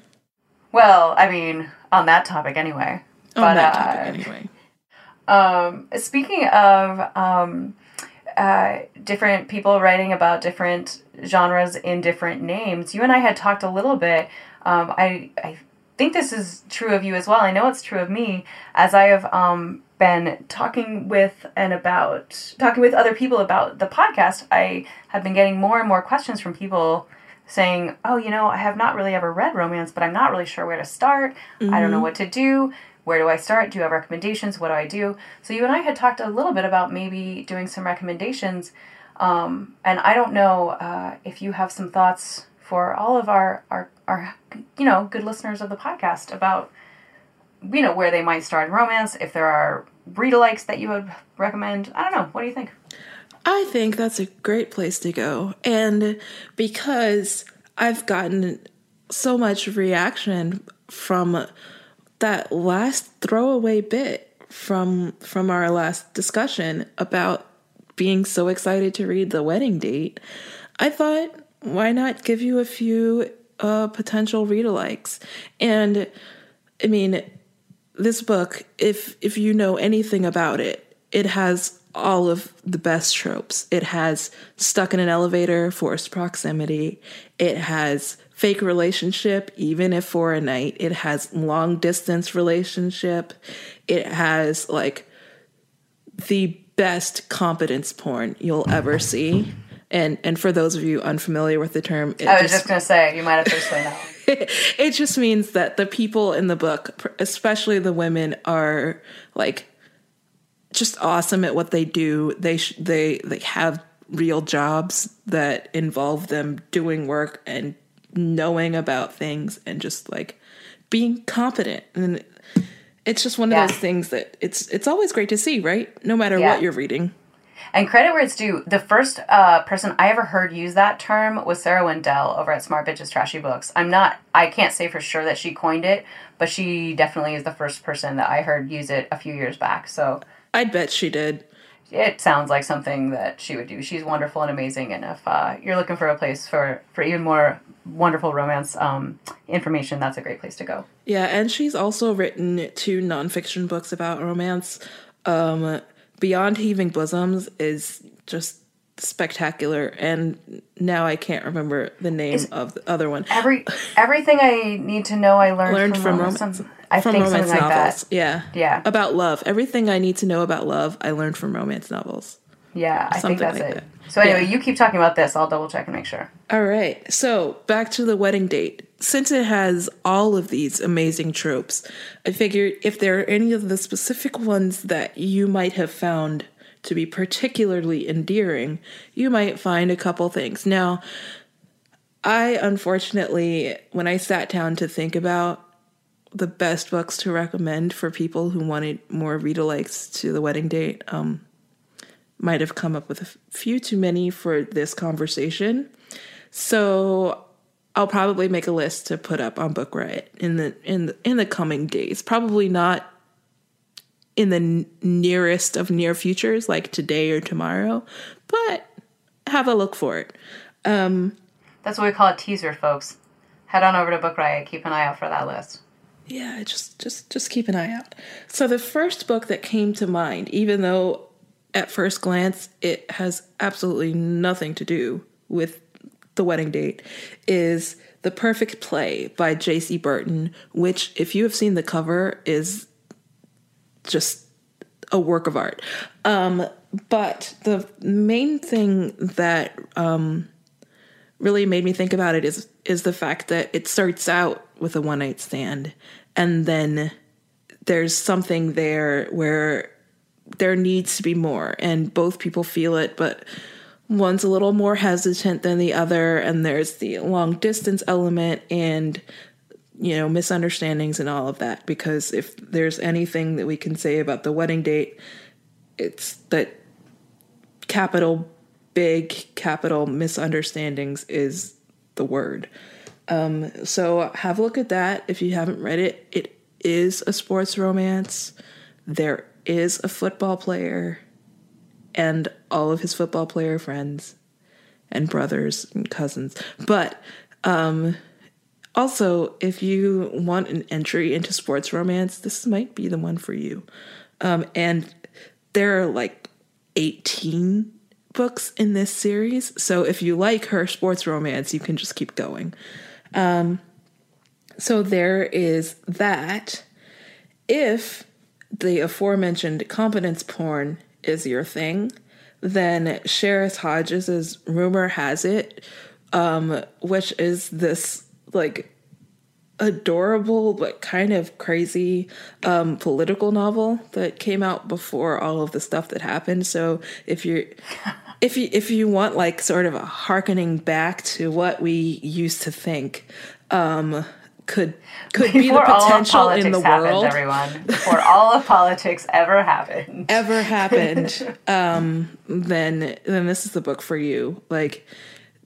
Well, I mean, on that topic anyway. On but, that topic uh, anyway. Um, speaking of um, uh, different people writing about different genres in different names. You and I had talked a little bit. Um, I I think this is true of you as well. I know it's true of me as I have um, been talking with and about talking with other people about the podcast. I have been getting more and more questions from people saying, "Oh, you know, I have not really ever read romance, but I'm not really sure where to start. Mm-hmm. I don't know mm-hmm. what to do." Where do I start? Do you have recommendations? What do I do? So you and I had talked a little bit about maybe doing some recommendations um, and I don't know uh, if you have some thoughts for all of our, our, our, you know, good listeners of the podcast about, you know, where they might start in romance, if there are read-alikes that you would recommend. I don't know. What do you think? I think that's a great place to go. And because I've gotten so much reaction from that last throwaway bit from from our last discussion about being so excited to read the wedding date, I thought, why not give you a few uh, potential read alikes? And I mean, this book, if if you know anything about it, it has all of the best tropes. It has stuck in an elevator, forced proximity. It has fake relationship, even if for a night. It has long distance relationship. It has like the best competence porn you'll ever see. And and for those of you unfamiliar with the term, I was just, just gonna say you might have to explain that. it just means that the people in the book, especially the women, are like just awesome at what they do. They sh- they they have real jobs that involve them doing work and knowing about things and just like being competent and it's just one of Yeah. those things that it's it's always great to see right no matter Yeah. what you're reading And credit where it's due. The first uh, person I ever heard use that term was Sarah Wendell over at Smart Bitches Trashy Books. I'm not, I can't say for sure that she coined it, but she definitely is the first person that I heard use it a few years back. So i'd bet she did it sounds like something that she would do. She's wonderful and amazing. And if uh, you're looking for a place for, for even more wonderful romance um, information, that's a great place to go. Yeah, and she's also written two nonfiction books about romance. Um, Beyond Heaving Bosoms is just spectacular, and now I can't remember the name of the other one. Every everything I need to know, I learned, Learned from, from romance. romance, I from think romance something like novels. that. Yeah, Yeah. about love. Everything I need to know about love, I learned from romance novels. Yeah, I Something think that's like it. that. So anyway, Yeah. you keep talking about this. I'll double check and make sure. All right, so back to the wedding date. Since it has all of these amazing tropes, I figured if there are any of the specific ones that you might have found to be particularly endearing, you might find a couple things. Now, I unfortunately, when I sat down to think about the best books to recommend for people who wanted more read likes to the wedding date, um, might have come up with a few too many for this conversation. So I'll probably make a list to put up on Book Riot in the in the, in the coming days. Probably not in the nearest of near futures, like today or tomorrow, but have a look for it. Um, That's what we call a teaser, folks. Head on over to Book Riot. Keep an eye out for that list. Yeah, just just just keep an eye out. So the first book that came to mind, even though at first glance it has absolutely nothing to do with the wedding date, is The Perfect Play by Jaci Burton, which if you have seen the cover is just a work of art. Um, but the main thing that um, really made me think about it is is the fact that it starts out with a one night stand, and then there's something there where there needs to be more, and both people feel it, but one's a little more hesitant than the other, and there's the long distance element and you know misunderstandings and all of that. Because if there's anything that we can say about the wedding date, it's that capital big capital misunderstandings is the word. Um, so have a look at that if you haven't read it. It is a sports romance. There is a football player and all of his football player friends and brothers and cousins. But um, also, if you want an entry into sports romance, this might be the one for you. Um, and there are like 18 books in this series. So if you like her sports romance, you can just keep going. Um, so there is that. If the aforementioned competence porn is your thing, then Cheris Hodges' Rumor Has It, um, which is this like adorable but kind of crazy um, political novel that came out before all of the stuff that happened. So if you're if you if you want like sort of a harkening back to what we used to think um, could could be the Before all of potential politics in the happened, world everyone. Before all of politics ever happened. ever happened, um, then then this is the book for you. Like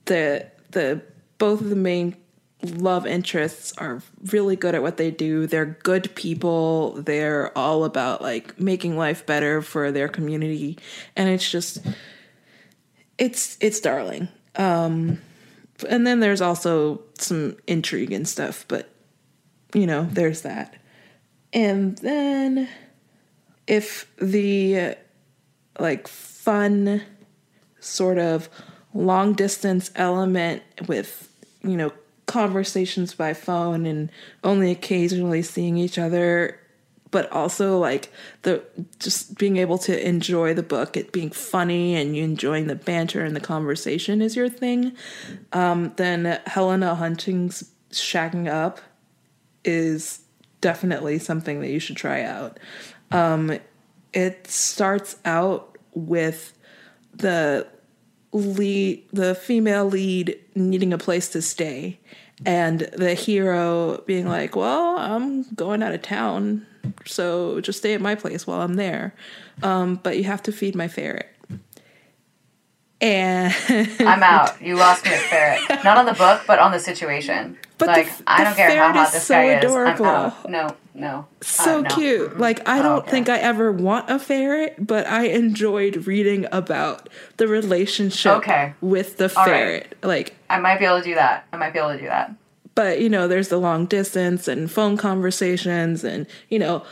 the the both of the main love interests are really good at what they do. They're good people. They're all about like making life better for their community, and it's just it's it's darling. Um, and then there's also some intrigue and stuff, but you know, there's that. And then if the like fun sort of long distance element with you know conversations by phone and only occasionally seeing each other but also like the just being able to enjoy the book it being funny and you enjoying the banter and the conversation is your thing um, then helena hunting's shacking up is definitely something that you should try out. Um, it starts out with the lead, the female lead needing a place to stay, and the hero being like, "Well, I'm going out of town, so just stay at my place while I'm there, um, but you have to feed my ferret." And I'm out. You lost me at ferret. Not on the book, but on the situation. But the like f- I the don't care how ferret hot this so guy adorable. is. I'm out. No, no. so Uh, no. cute. Like I don't don't care. think I ever want a ferret, but I enjoyed reading about the relationship Okay. with the All right. ferret. Like I might be able to do that. I might be able to do that. But you know, there's the long distance and phone conversations and you know,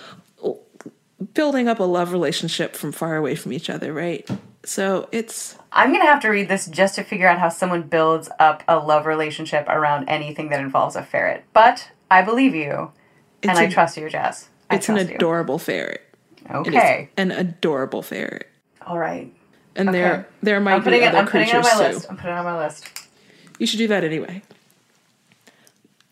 building up a love relationship from far away from each other, right? So it's I'm gonna have to read this just to figure out how someone builds up a love relationship around anything that involves a ferret. But I believe you, and I trust you, Jess. I it's an trust you. adorable ferret. It is Okay. an adorable ferret. All right. And Okay. there there might I'm be putting it. other I'm putting it on my too. list. I'm putting it on my list. You should do that anyway.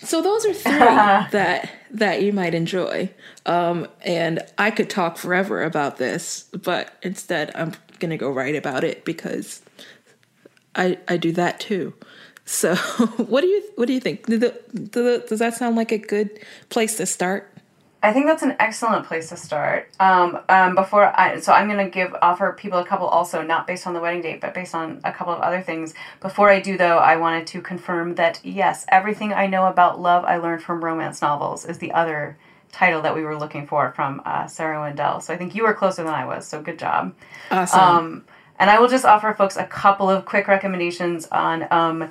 So those are three that that you might enjoy. Um, and I could talk forever about this, but instead I'm gonna go write about it because I I do that too. So what do you what do you think? Do the- do the- does that sound like a good place to start? I think that's an excellent place to start. Um, um, before I, so I'm gonna give offer people a couple also not based on the wedding date, but based on a couple of other things. Before I do though, I wanted to confirm that yes, everything I know about love I learned from romance novels is the other title that we were looking for from uh, Sarah Wendell. So I think you were closer than I was. So good job. Awesome. Um, and I will just offer folks a couple of quick recommendations on um,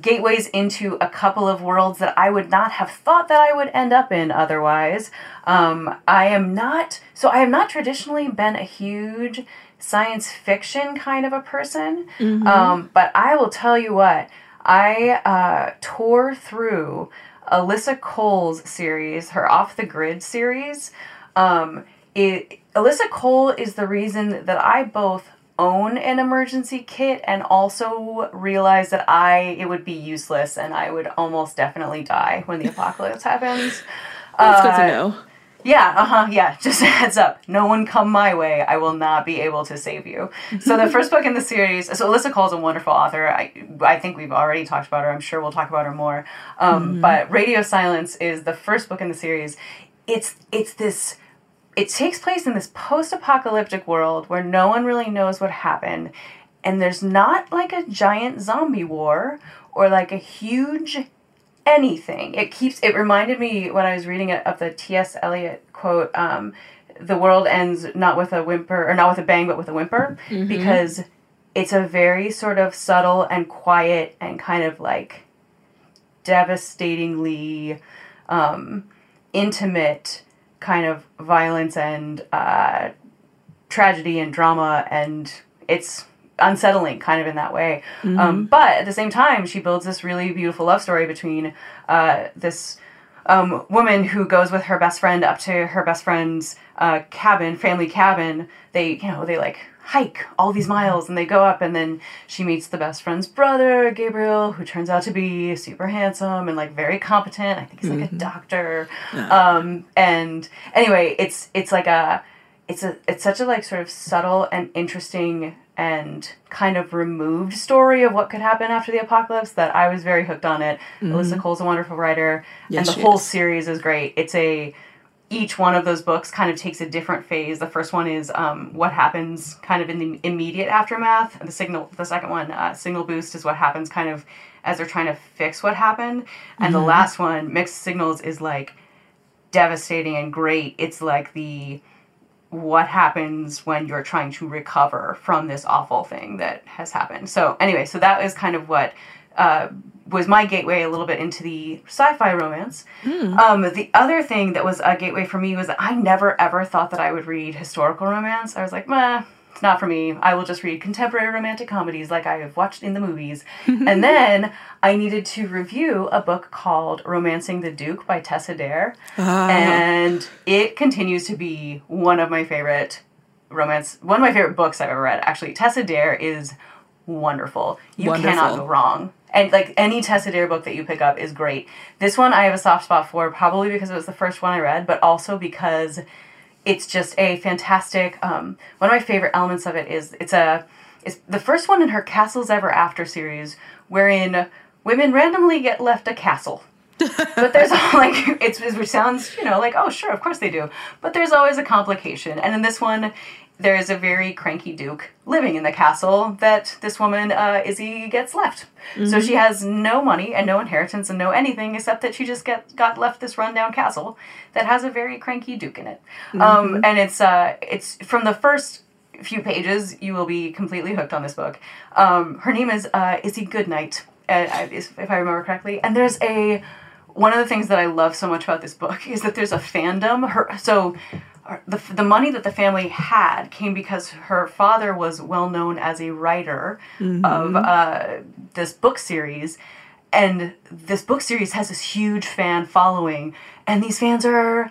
gateways into a couple of worlds that I would not have thought that I would end up in otherwise. Um, I am not, so I have not traditionally been a huge science fiction kind of a person, um, but I will tell you what, I uh, tore through Alyssa Cole's series, her Off the Grid series. Um, it, Alyssa Cole is the reason that I both own an emergency kit and also realize that I it would be useless and I would almost definitely die when the apocalypse happens. That's good to uh, know. Yeah, uh huh. Yeah, just a heads up. No one come my way. I will not be able to save you. So the first book in the series. So Alyssa Cole's a wonderful author. I I think we've already talked about her. I'm sure we'll talk about her more. Um, But Radio Silence is the first book in the series. It's it's this. It takes place in this post-apocalyptic world where no one really knows what happened, and there's not like a giant zombie war or like a huge anything. It keeps. It reminded me when I was reading it of the T.S. Eliot quote. Um, the world ends not with a whimper, or not with a bang, but with a whimper, because it's a very sort of subtle and quiet and kind of like devastatingly um, intimate kind of violence and uh, tragedy and drama, and it's unsettling kind of in that way. Um, but at the same time, she builds this really beautiful love story between uh, this um, woman who goes with her best friend up to her best friend's uh, cabin, family cabin. They, you know, they like hike all these miles and they go up and then she meets the best friend's brother gabriel who turns out to be super handsome and like very competent i think he's like a doctor um, and anyway it's it's like a it's a it's such a like sort of subtle and interesting and kind of removed story of what could happen after the apocalypse that I was very hooked on it. Alyssa Cole's a wonderful writer, Yes, and the whole is. series is great. It's a each one of those books kind of takes a different phase. The first one is um, what happens kind of in the immediate aftermath. The signal, the second one, uh, signal boost, is what happens kind of as they're trying to fix what happened. And the last one, mixed signals, is like devastating and great. It's like the what happens when you're trying to recover from this awful thing that has happened. So anyway, so that is kind of what uh, was my gateway a little bit into the sci-fi romance. Um, the other thing that was a gateway for me was that I never ever thought that I would read historical romance. I was like, meh. It's not for me. I will just read contemporary romantic comedies like I have watched in the movies. and then I needed to review a book called Romancing the Duke by Tessa Dare. And it continues to be one of my favorite romance, one of my favorite books I've ever read. Actually, Tessa Dare is wonderful. You Wonderful. cannot go wrong. And like any Tessa Dare book that you pick up is great. This one I have a soft spot for, probably because it was the first one I read, but also because it's just a fantastic. Um, one of my favorite elements of it is it's a it's the first one in her Castles Ever After series, wherein women randomly get left a castle. but there's like it's which sounds you know like oh sure of course they do but there's always a complication and in this one there is a very cranky duke living in the castle that this woman uh, Izzy gets left. Mm-hmm. So she has no money and no inheritance and no anything except that she just get got left this rundown castle that has a very cranky duke in it. Mm-hmm. Um, and it's uh, it's from the first few pages you will be completely hooked on this book. Um, her name is uh, Izzy Goodnight, uh, if I remember correctly, and there's a one of the things that I love so much about this book is that there's a fandom. Her so the, the money that the family had came because her father was well known as a writer mm-hmm. of uh, this book series. And this book series has this huge fan following. And these fans are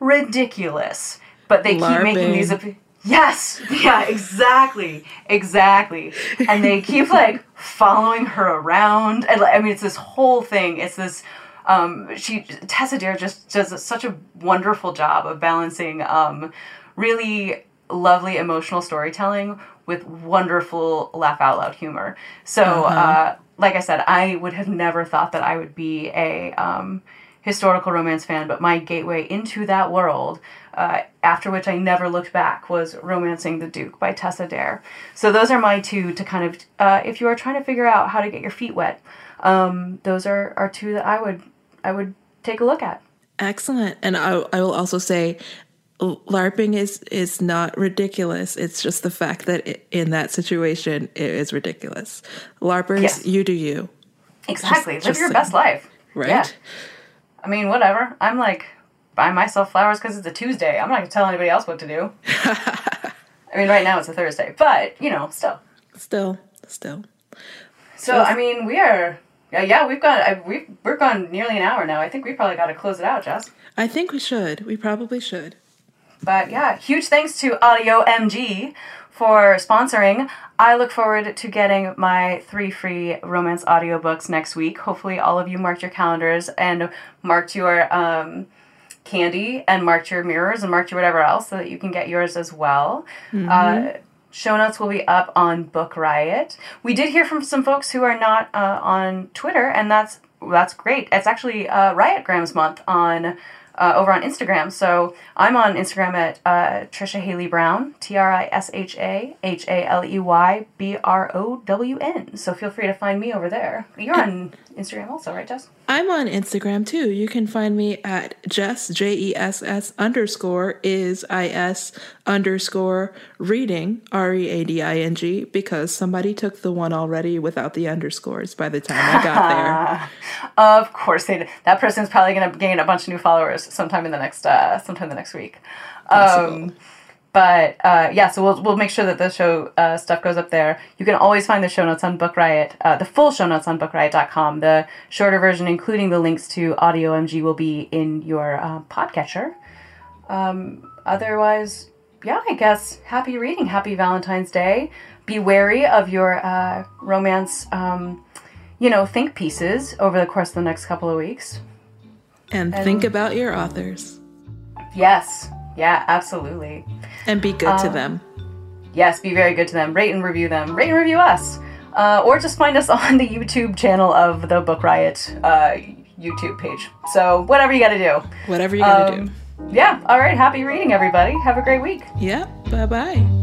ridiculous. But they LARPing. keep making these yes! Yeah exactly. Exactly. And they keep like following her around. And i mean it's this whole thing. It's this um, she Tessa Dare just does such a wonderful job of balancing um, really lovely emotional storytelling with wonderful laugh out loud humor. So, uh-huh. uh, like I said, I would have never thought that I would be a um, historical romance fan, but my gateway into that world, uh, after which I never looked back, was Romancing the Duke by Tessa Dare. So, those are my two to kind of, uh, if you are trying to figure out how to get your feet wet, um, those are, are two that I would I would take a look at. Excellent. And I, I will also say LARPing is is not ridiculous. It's just the fact that it, in that situation it is ridiculous. LARPers, yes. you do you. Exactly. Just, Live just your best life. Right. Yeah. I mean, whatever. I'm like buy myself flowers because it's a Tuesday. I'm not gonna tell anybody else what to do. I mean, right now it's a Thursday, but you know, still. Still, still. So, so I mean, we are yeah, yeah, we've got we've we're gone nearly an hour now. I think we probably got to close it out, Jess. I think we should. We probably should. But yeah, huge thanks to Audio MG for sponsoring. I look forward to getting my three free romance audiobooks next week. Hopefully, all of you marked your calendars and marked your um, candy and marked your mirrors and marked your whatever else so that you can get yours as well. Mm-hmm. Uh, Show notes will be up on Book Riot. We did hear from some folks who are not uh, on Twitter, and that's that's great. It's actually uh, Riotgrams month on uh, over on Instagram. So I'm on Instagram at uh, Trisha Haley Brown, T R I S H A H A L E Y B R O W N. So feel free to find me over there. You're on Instagram also, right, Jess? I'm on Instagram too. You can find me at Jess J E S S underscore is I S underscore reading R E A D I N G because somebody took the one already without the underscores by the time I got there. of course they did. That person's probably going to gain a bunch of new followers sometime in the next uh, sometime the next week. Um, but uh, yeah, so we'll we'll make sure that the show uh, stuff goes up there. You can always find the show notes on Book Riot, uh, the full show notes on BookRiot.com. The shorter version, including the links to Audio MG, will be in your uh, podcatcher. Um, otherwise, yeah, I guess happy reading, happy Valentine's Day. Be wary of your uh, romance, um, you know, think pieces over the course of the next couple of weeks. And, and think about your authors. Yes. Yeah, absolutely. And be good um, to them. Yes, be very good to them. Rate and review them. Rate and review us. Uh, or just find us on the YouTube channel of the Book Riot uh, YouTube page. So, whatever you gotta do. Whatever you gotta um, do. Yeah. All right. Happy reading, everybody. Have a great week. Yeah. Bye bye.